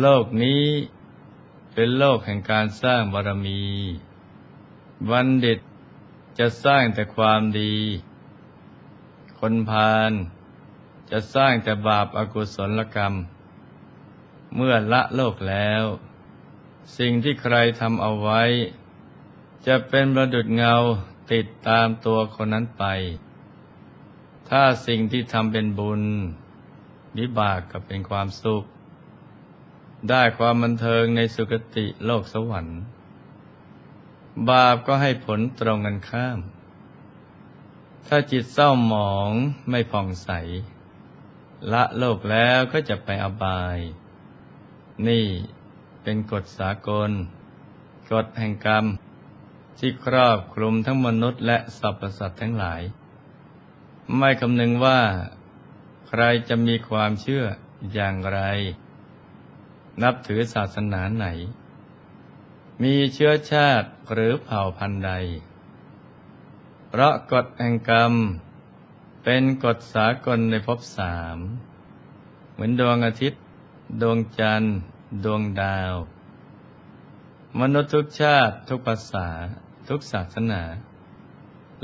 โลกนี้เป็นโลกแห่งการสร้างบารมี บัณฑิตจะสร้างแต่ความดี คนพาลจะสร้างแต่บาปอากุศลกรรม เมื่อละโลกแล้ว สิ่งที่ใครทำเอาไว้ จะเป็นประดุดเงาติดตามตัวคนนั้นไป ถ้าสิ่งที่ทำเป็นบุญ วิบากก็เป็นความสุข ได้ความบันเทิงในสุคติโลกสวรรค์ บาปก็ให้ผลตรงกันข้าม ถ้าจิตเศร้าหมองไม่ผ่องใส ละโลกแล้วก็จะไปอบาย นี่เป็นกฎสากล กฎแห่งกรรม ที่ครอบคลุมทั้งมนุษย์และสรรพสัตว์ทั้งหลาย ไม่คำนึงว่า ใครจะมีความเชื่ออย่างไร นับถือศาสนาไหน มีเชื้อชาติหรือเผ่าพันธุ์ใด เพราะกฎแห่งกรรม เป็นกฎสากลในภพสาม เหมือนดวงอาทิตย์ ดวงจันทร์ ดวงดาว มนุษย์ทุกชาติทุกภาษา ทุกศาสนา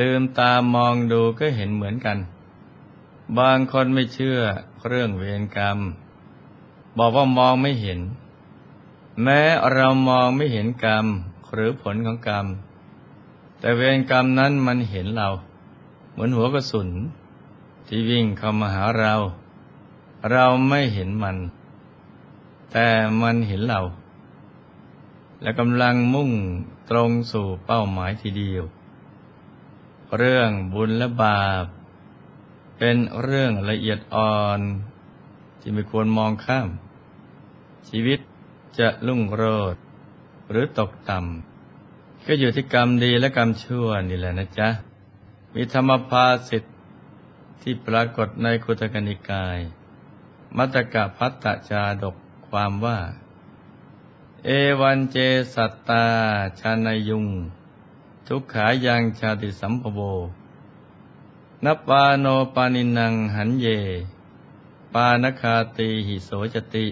ลืมตามองดูก็เห็นเหมือนกัน บางคนไม่เชื่อเรื่องเวรกรรม บอกว่ามองไม่เห็น แม้เรามองไม่เห็นกรรมหรือผลของกรรม แต่เวรกรรมนั้นมันเห็นเรา เหมือนหัวกระสุน ที่วิ่งเข้ามาหาเรา เราไม่เห็นมัน แต่มันเห็นเรา และกำลังมุ่งตรงสู่เป้าหมายทีเดียว เรื่องบุญและบาป เป็นเรื่องละเอียดอ่อน ที่ไม่ควรมองข้าม ชีวิตจะลุ่งโรดหรือตกต่ำก็อยู่ที่กรรมดีและกรรมชั่วนี่แหละนะจ๊ะ มีธรรมภาสิทธิ์ที่ปรากฏในคุตกนิกาย มัตตกะพัตตจาดกความว่า เอวันเจสัตตาชานายุง ทุกขายังชาติสัมภโวนัปปาโนปานินังหันเย ปานคาตีหิโสจติ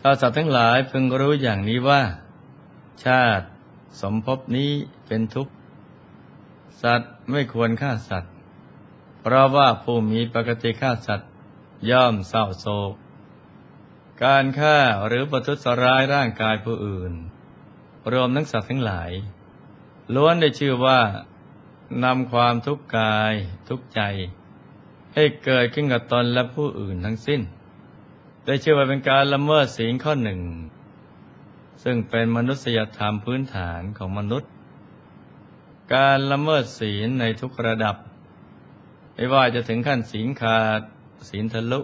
ถ้าสัตว์ทั้งหลายพึงรู้อย่างนี้ว่า ชาติสมภพนี้เป็นทุกข์ สัตว์ไม่ควรฆ่าสัตว์ เพราะว่าผู้มีปกติฆ่าสัตว์ ย่อมเศร้าโศก การฆ่าหรือประทุษร้ายร่างกายผู้อื่น รวมทั้งสัตว์ทั้งหลาย ล้วนได้ชื่อว่านำความทุกข์กายทุกข์ใจ ให้เกิดขึ้นกับตนและผู้อื่นทั้งสิ้น ได้ชื่อว่าเป็นการละเมิดศีลข้อหนึ่ง ซึ่งเป็นมนุษยธรรมพื้นฐานของมนุษย์ การละเมิดศีลในทุกระดับ ไม่ว่าจะถึงขั้นศีลขาด ศีลทะลุ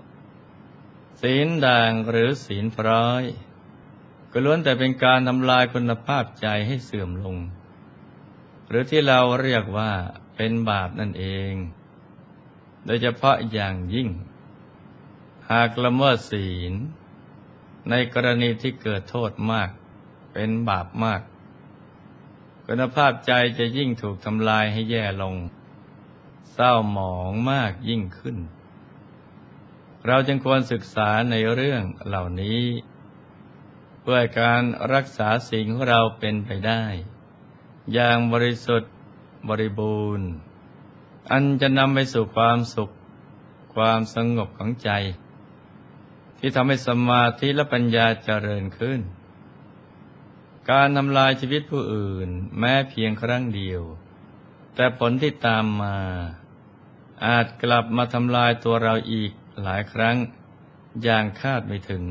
ศีลด่างหรือศีลพร้อย ก็ล้วนแต่เป็นการทำลายคุณภาพใจให้เสื่อมลง หรือที่เราเรียกว่าเป็นบาปนั่นเอง โดยเฉพาะอย่างยิ่ง หากละเมิดศีล ในกรณีที่เกิดโทษมาก เป็นบาปมาก คุณภาพใจจะยิ่งถูกทำลายให้แย่ลง เศร้าหมองมากยิ่งขึ้น เราจึงควรศึกษาในเรื่องเหล่านี้ เพื่อการรักษาสิ่งของเราเป็นไปได้ อย่างบริสุทธิ์บริบูรณ์ อันจะนำไปสู่ความสุขความสงบของใจ ที่ทำให้สมาธิและปัญญาเจริญขึ้น การทำลายชีวิตผู้อื่น แม้เพียงครั้งเดียว แต่ผลที่ตามมา อาจกลับมาทำลายตัวเราอีกหลายครั้ง อย่างคาดไม่ถึง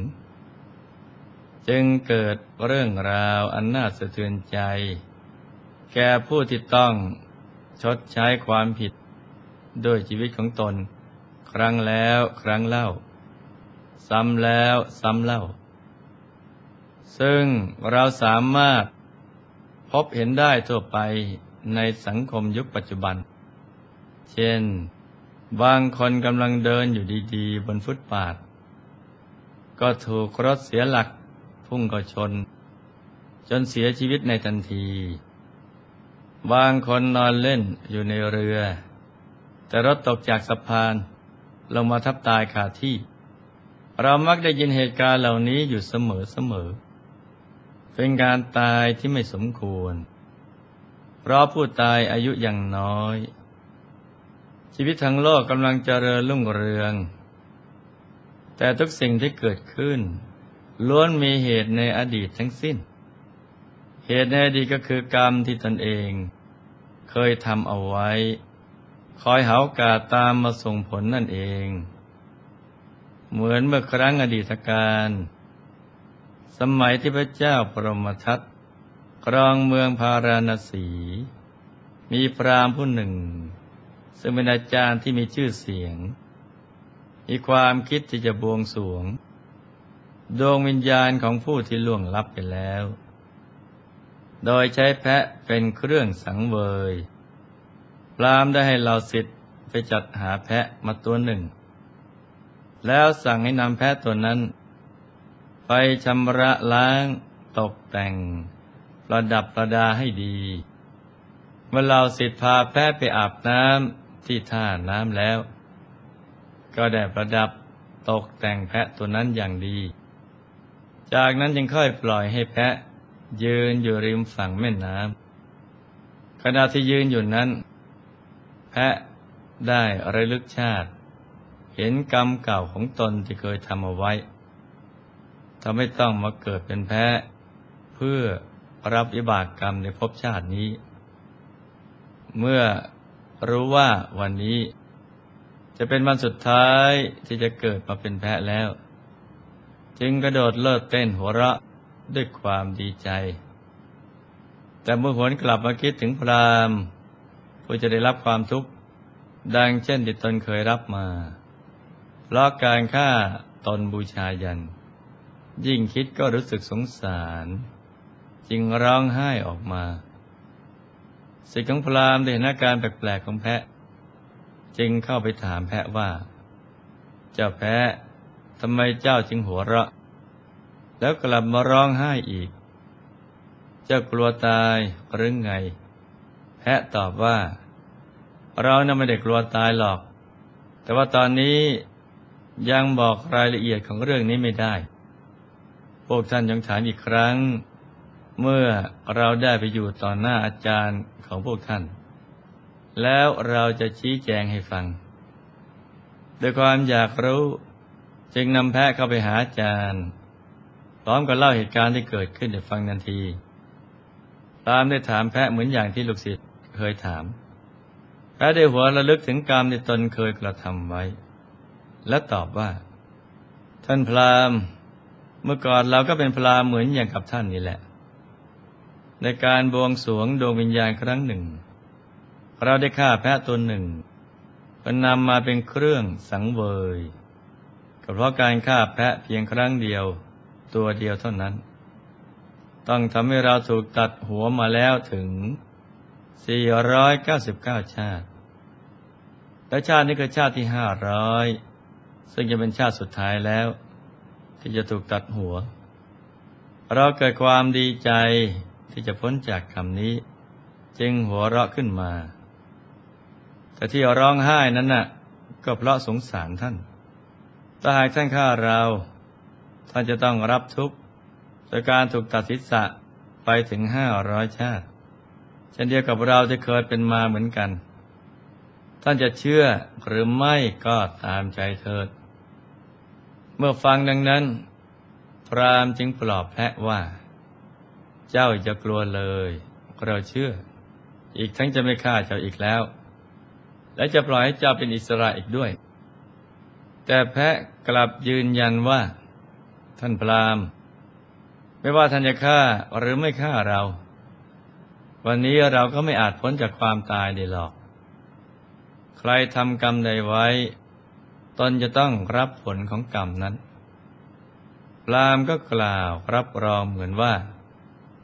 จึงเกิดเรื่องราวอันน่าสะเทือนใจ แก่ผู้ที่ต้องชดใช้ความผิด ด้วยชีวิตของตน ครั้งแล้วครั้งเล่า ซ้ำแล้วซ้ำเล่า ซึ่งเราสามารถพบเห็นได้ทั่วไปในสังคมยุคปัจจุบัน เช่น บางคนกำลังเดินอยู่ดีๆ บนฟุตบาทก็ถูกรถเสียหลักพุ่งเข้าชน จนเสียชีวิตในทันที บางคนนอนเล่นอยู่ในเรือ แต่รถตกจากสะพานลงมาทับตายขาดที่ เรามักได้ยินเหตุการณ์เหล่านี้อยู่เสมอเสมอ เป็นการตายที่ไม่สมควร เพราะผู้ตายอายุยังน้อย ชีวิตทั้งโลกกำลังเจริญรุ่งเรือง แต่ทุกสิ่งที่เกิดขึ้น ล้วนมีเหตุในอดีตทั้งสิ้น เหตุในอดีตก็คือกรรมที่ตนเอง เคยทำเอาไว้ คอยเหากาตามมาส่งผลนั่นเอง เหมือนเมื่อครั้งอดีตการ สมัยที่พระเจ้าปรมทัตครองเมืองพาราณสี มีพราหมณ์ผู้หนึ่ง ซึ่งเป็นอาจารย์ที่มีชื่อเสียง มีความคิดที่จะบวงสวง ดวงวิญญาณของผู้ที่ล่วงลับไปแล้ว โดยใช้แพะเป็นเครื่องสังเวย พรามได้ให้เราสิทธิ์ไปจัดหาแพะมาตัวหนึ่ง แล้วสั่งให้นำแพะตัวนั้น ไปชำระล้างตกแต่ง ประดับประดาให้ดี เมื่อเราสิทธิพาแพะไปอาบน้ำที่ท่าน้ำแล้ว ก็ได้ประดับตกแต่งแพะตัวนั้นอย่างดี จากนั้นจึงค่อยปล่อยให้แพะยืนอยู่ริมฝั่งแม่น้ำขณะที่ยืนอยู่นั้น แพะได้ระลึกชาติ เห็นกรรมเก่าของตนที่เคยทำเอาไว้ทำให้ต้องมาเกิดเป็นแพ้ เพื่อรับวิบากกรรมในภพชาตินี้ เมื่อรู้ว่าวันนี้ จะเป็นวันสุดท้ายที่จะเกิดมาเป็นแพะแล้ว จึงกระโดดเลิศเต้นหัวเราะด้วยความดีใจ แต่เมื่อหวนกลับมาคิดถึงพรามผู้จะได้รับความทุกข์ดังเช่นที่ตนเคยรับมา เพราะการฆ่าตนบูชายัน ยิ่งคิดก็รู้สึกสงสาร จึงร้องไห้ออกมาสิทธิของพราหมได้เห็นอาการแปลกๆของแพะ จึงเข้าไปถามแพะว่า เจ้าแพะทำไมเจ้าจึงหัวเราะ แล้วกลับมาร้องไห้อีก เจ้ากลัวตายหรือไง แพะตอบว่า เราน่ะไม่ได้กลัวตายหรอก แต่ว่าตอนนี้ ยังบอกรายละเอียดของเรื่องนี้ไม่ได้ พวกท่านยังถามอีกครั้ง เมื่อเราได้ไปอยู่ต่อหน้าอาจารย์ของพวกท่าน แล้วเราจะชี้แจงให้ฟัง โดยความอยากรู้จึงนำแพะเข้าไปหาอาจารย์ พร้อมกับเล่าเหตุการณ์ที่เกิดขึ้นให้ฟังทันที ตามได้ถามแพะเหมือนอย่างที่ลูกศิษย์เคยถามแพะได้หัวระลึกถึงกรรมที่ตนเคยกระทำไว้ และตอบว่า ท่านพราหมณ์ เมื่อก่อนเราก็เป็นพราหมณ์เหมือนอย่างกับท่านนี่แหละ ในการบวงสรวงดวงวิญญาณครั้งหนึ่ง เราได้ฆ่าแพะตัวหนึ่งก็นำมาเป็นเครื่องสังเวยก็เพราะการฆ่าแพะเพียงครั้งเดียว ตัวเดียวเท่านั้น ต้องทำให้เราถูกตัดหัวมาแล้วถึง 499 ชาติ และชาตินี้คือชาติที่ห้าร้อย ซึ่งจะเป็นชาติสุดท้ายแล้ว ที่จะถูกตัดหัว เราเกิดความดีใจที่จะพ้นจากคำนี้ จึงหัวเราะขึ้นมา แต่ที่ร้องไห้นั้นน่ะ ก็เพราะสงสารท่านถ้าหากท่านฆ่าเรา ท่านจะต้องรับทุกข์โดยการถูกตัดศีรษะไปถึงห้าร้อยชาติเช่นเดียวกับเราที่เคยเป็นมาเหมือนกัน ท่านจะเชื่อหรือไม่ก็ตามใจเถิด เมื่อฟังดังนั้น พรามจึงปลอบแพะว่า เจ้าจะกลัวเลย เราเชื่อ อีกทั้งจะไม่ฆ่าเจ้าอีกแล้ว และจะปล่อยให้เจ้าเป็นอิสระอีกด้วย แต่แพะกลับยืนยันว่า ท่านพรามไม่ว่าท่านจะฆ่าหรือไม่ฆ่าเรา วันนี้เราก็ไม่อาจพ้นจากความตายได้หรอก ใครทำกรรมใดไว้ ตนจะต้องรับผลของกรรมนั้นพรามก็กล่าวรับรองเหมือนว่า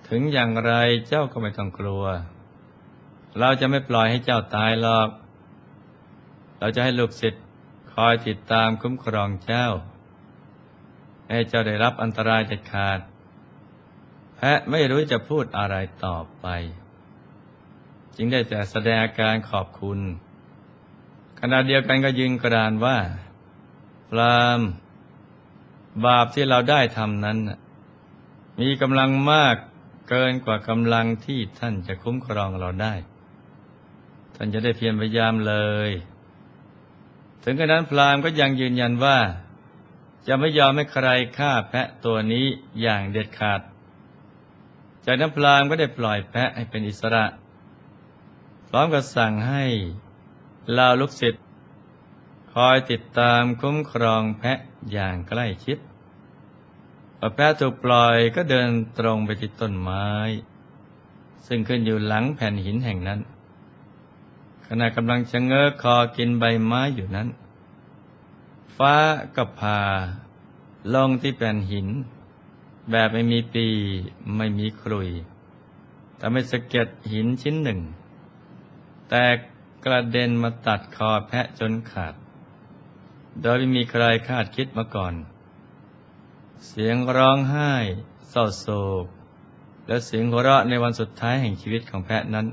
ถึงอย่างไรเจ้าก็ไม่ต้องกลัว เราจะไม่ปล่อยให้เจ้าตายหรอก เราจะให้ลูกศิษย์คอยติดตามคุ้มครองเจ้า ให้เจ้าได้รับอันตรายเด็ดขาด แพะไม่รู้จะพูดอะไรต่อไป จึงได้แต่แสดงอาการขอบคุณ ขณะเดียวกันก็ยืนกรานว่าพรามบาปที่เราได้ทำนั้น มีกำลังมากเกินกว่ากำลังที่ท่านจะคุ้มครองเราได้ ท่านจะได้เพียรพยายามเลย ถึงกระนั้นพรามก็ยังยืนยันว่า จะไม่ยอมให้ใครฆ่าแพะตัวนี้อย่างเด็ดขาด จากนั้นพรามก็ได้ปล่อยแพะให้เป็นอิสระ พร้อมกับสั่งให้เห ล่าลูกศิษย์คอยติดตามคุ้มครองแพะอย่างใกล้ชิดพอแพะถูกปล่อยก็เดินตรงไปที่ต้นไม้ ซึ่งขึ้นอยู่หลังแผ่นหินแห่งนั้น ขณะกำลังชะเง้อคอกินใบไม้อยู่นั้น ฟ้าก็พาลงที่แผ่นหิน แบบไม่มีปีไม่มีครุยแต่ไม่สะเก็ดหินชิ้นหนึ่งแต่ก กระเด็นมาตัดคอแพะจนขาด โดยไม่มีใครคาดคิดมาก่อน เสียงร้องไห้เศร้าโศก และเสียงหัวเราะในวันสุดท้ายแห่งชีวิตของแพะนั้น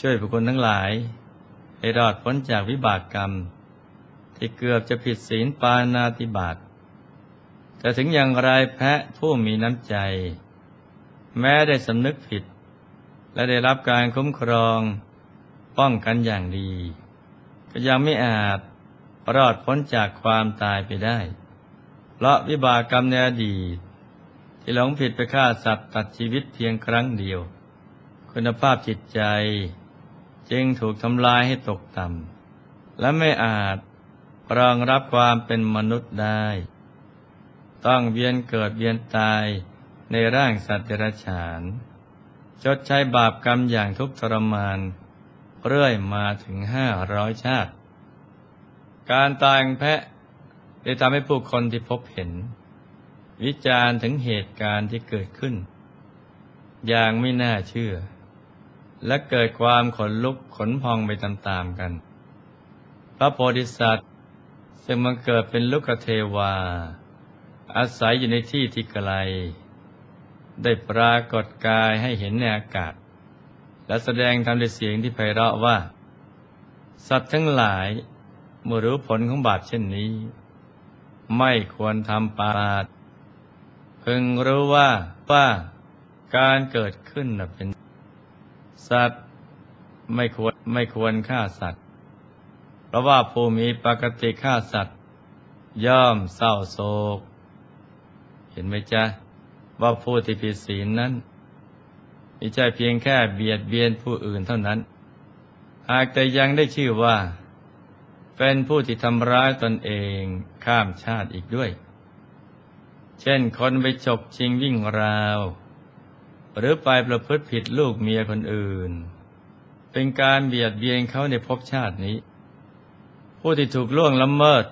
ช่วยผู้คนทั้งหลาย ให้รอดพ้นจากวิบากกรรม ที่เกือบจะผิดศีลปานาติบาตแต่ถึงอย่างไรแพะผู้มีน้ำใจ แม้ได้สำนึกผิด และได้รับการคุ้มครอง ป้องกันอย่างดี ก็ยังไม่อาจรอดพ้นจากความตายไปได้ เพราะวิบากกรรมในอดีต ที่หลงผิดไปฆ่าสัตว์ตัดชีวิตเพียงครั้งเดียว คุณภาพจิตใจ จึงถูกทำลายให้ตกต่ำและไม่อาจรองรับความเป็นมนุษย์ได้ ต้องเวียนเกิดเวียนตายในร่างสัตว์เดรัจฉาน ชดใช้บาปกรรมอย่างทุกข์ทรมาน เรื่อยมาถึงห้าร้อยชาติ การตายของแพะได้ทำให้ผู้คนที่พบเห็น วิจารณ์ถึงเหตุการณ์ที่เกิดขึ้น อย่างไม่น่าเชื่อ และเกิดความขนลุกขนพองไปตามๆกัน พระโพธิสัตว์ซึ่งมันเกิดเป็นลูกเทวา อาศัยอยู่ในที่ที่ไกล ได้ปรากฏกายให้เห็นในอากาศ และแสดงทำด้วยเสียงที่ไพเราะว่า สัตว์ทั้งหลายเมื่อรู้ผลของบาปเช่นนี้ ไม่ควรทำปาราพึงรู้ว่าว่าการเกิดขึ้นเป็น สัตว์ไม่ควรไม่ควรฆ่าสัตว์ เพราะว่าผู้มีปกติฆ่าสัตว์ ย่อมเศร้าโศก เห็นไหมจ๊ะ ว่าผู้ที่ผิดศีลนั้น ม่ใช่เพียงแค่เบียดเบียนผู้อื่นเท่านั้น หากแต่ยังได้ชื่อว่า เป็นผู้ที่ทำร้ายตนเองข้ามชาติอีกด้วย เช่นคนไปฉกชิงวิ่งราว หรือไปประพฤติผิดลูกเมียคนอื่น เป็นการเบียดเบียนเขาในภพชาตินี้ ผู้ที่ถูกล่วงละเมิด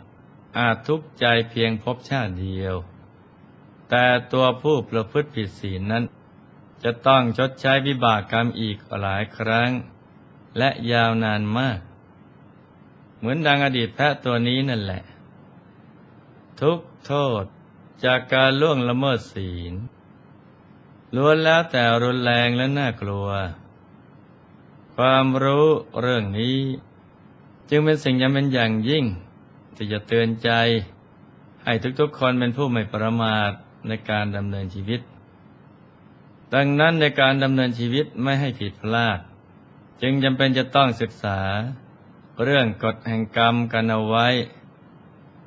อาจทุกข์ใจเพียงภพชาติเดียว แต่ตัวผู้ประพฤติผิดศีลนั้น จะต้องชดใช้วิบากกรรมอีกหลายครั้ง และยาวนานมาก เหมือนดังอดีตแพะตัวนี้นั่นแหละ ทุกโทษจากการล่วงละเมิดศีลล้วนแล้วแต่รุนแรงและน่ากลัว ความรู้เรื่องนี้ จึงเป็นสิ่งจำเป็นอย่างยิ่ง ที่จะเตือนใจ ให้ทุกๆคนเป็นผู้ไม่ประมาทในการดำเนินชีวิต ดังนั้นในการดำเนินชีวิตไม่ให้ผิดพลาด จึงจำเป็นจะต้องศึกษา เรื่องกฎแห่งกรรมกันเอาไว้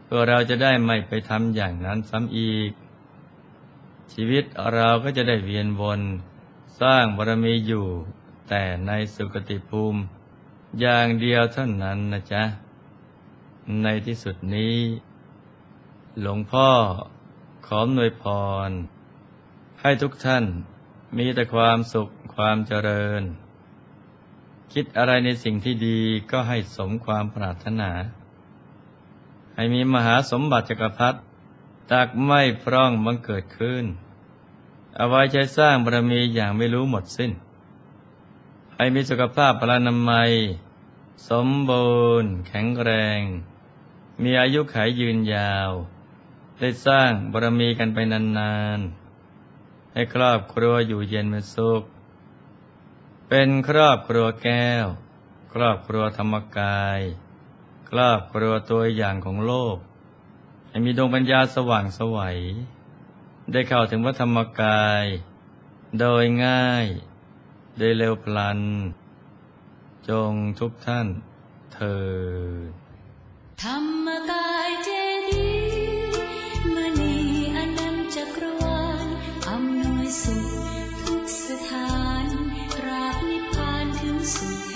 เพื่อเราจะได้ไม่ไปทำอย่างนั้นซ้ำอีก ชีวิตเราก็จะได้เวียนวน สร้างบารมีอยู่ แต่ในสุคติภูมิ อย่างเดียวเท่านั้นนะจ๊ะ ในที่สุดนี้ หลวงพ่อขอหน่วยพร ให้ทุกท่าน มีแต่ความสุขความเจริญ คิดอะไรในสิ่งที่ดีก็ให้สมความปรารถนา ให้มีมหาสมบัติจักรพรรดิตักไม่พร่องบังเกิดขึ้น เอาไว้ใช้สร้างบารมีอย่างไม่รู้หมดสิ้น ให้มีสุขภาพพลานามัย สมบูรณ์แข็งแรง มีอายุขัยยืนยาว ได้สร้างบารมีกันไปนานๆ ให้ครอบครัวอยู่เย็นเป็นสุข เป็นครอบครัวแก้ว ครอบครัวธรรมกาย ครอบครัวตัวอย่างของโลก ให้มีดวงปัญญาสว่างสวัย ได้เข้าถึงพระธรรมกาย โดยง่าย โดยเร็วพลัน จงทุกท่านเธอธรรมกายเจา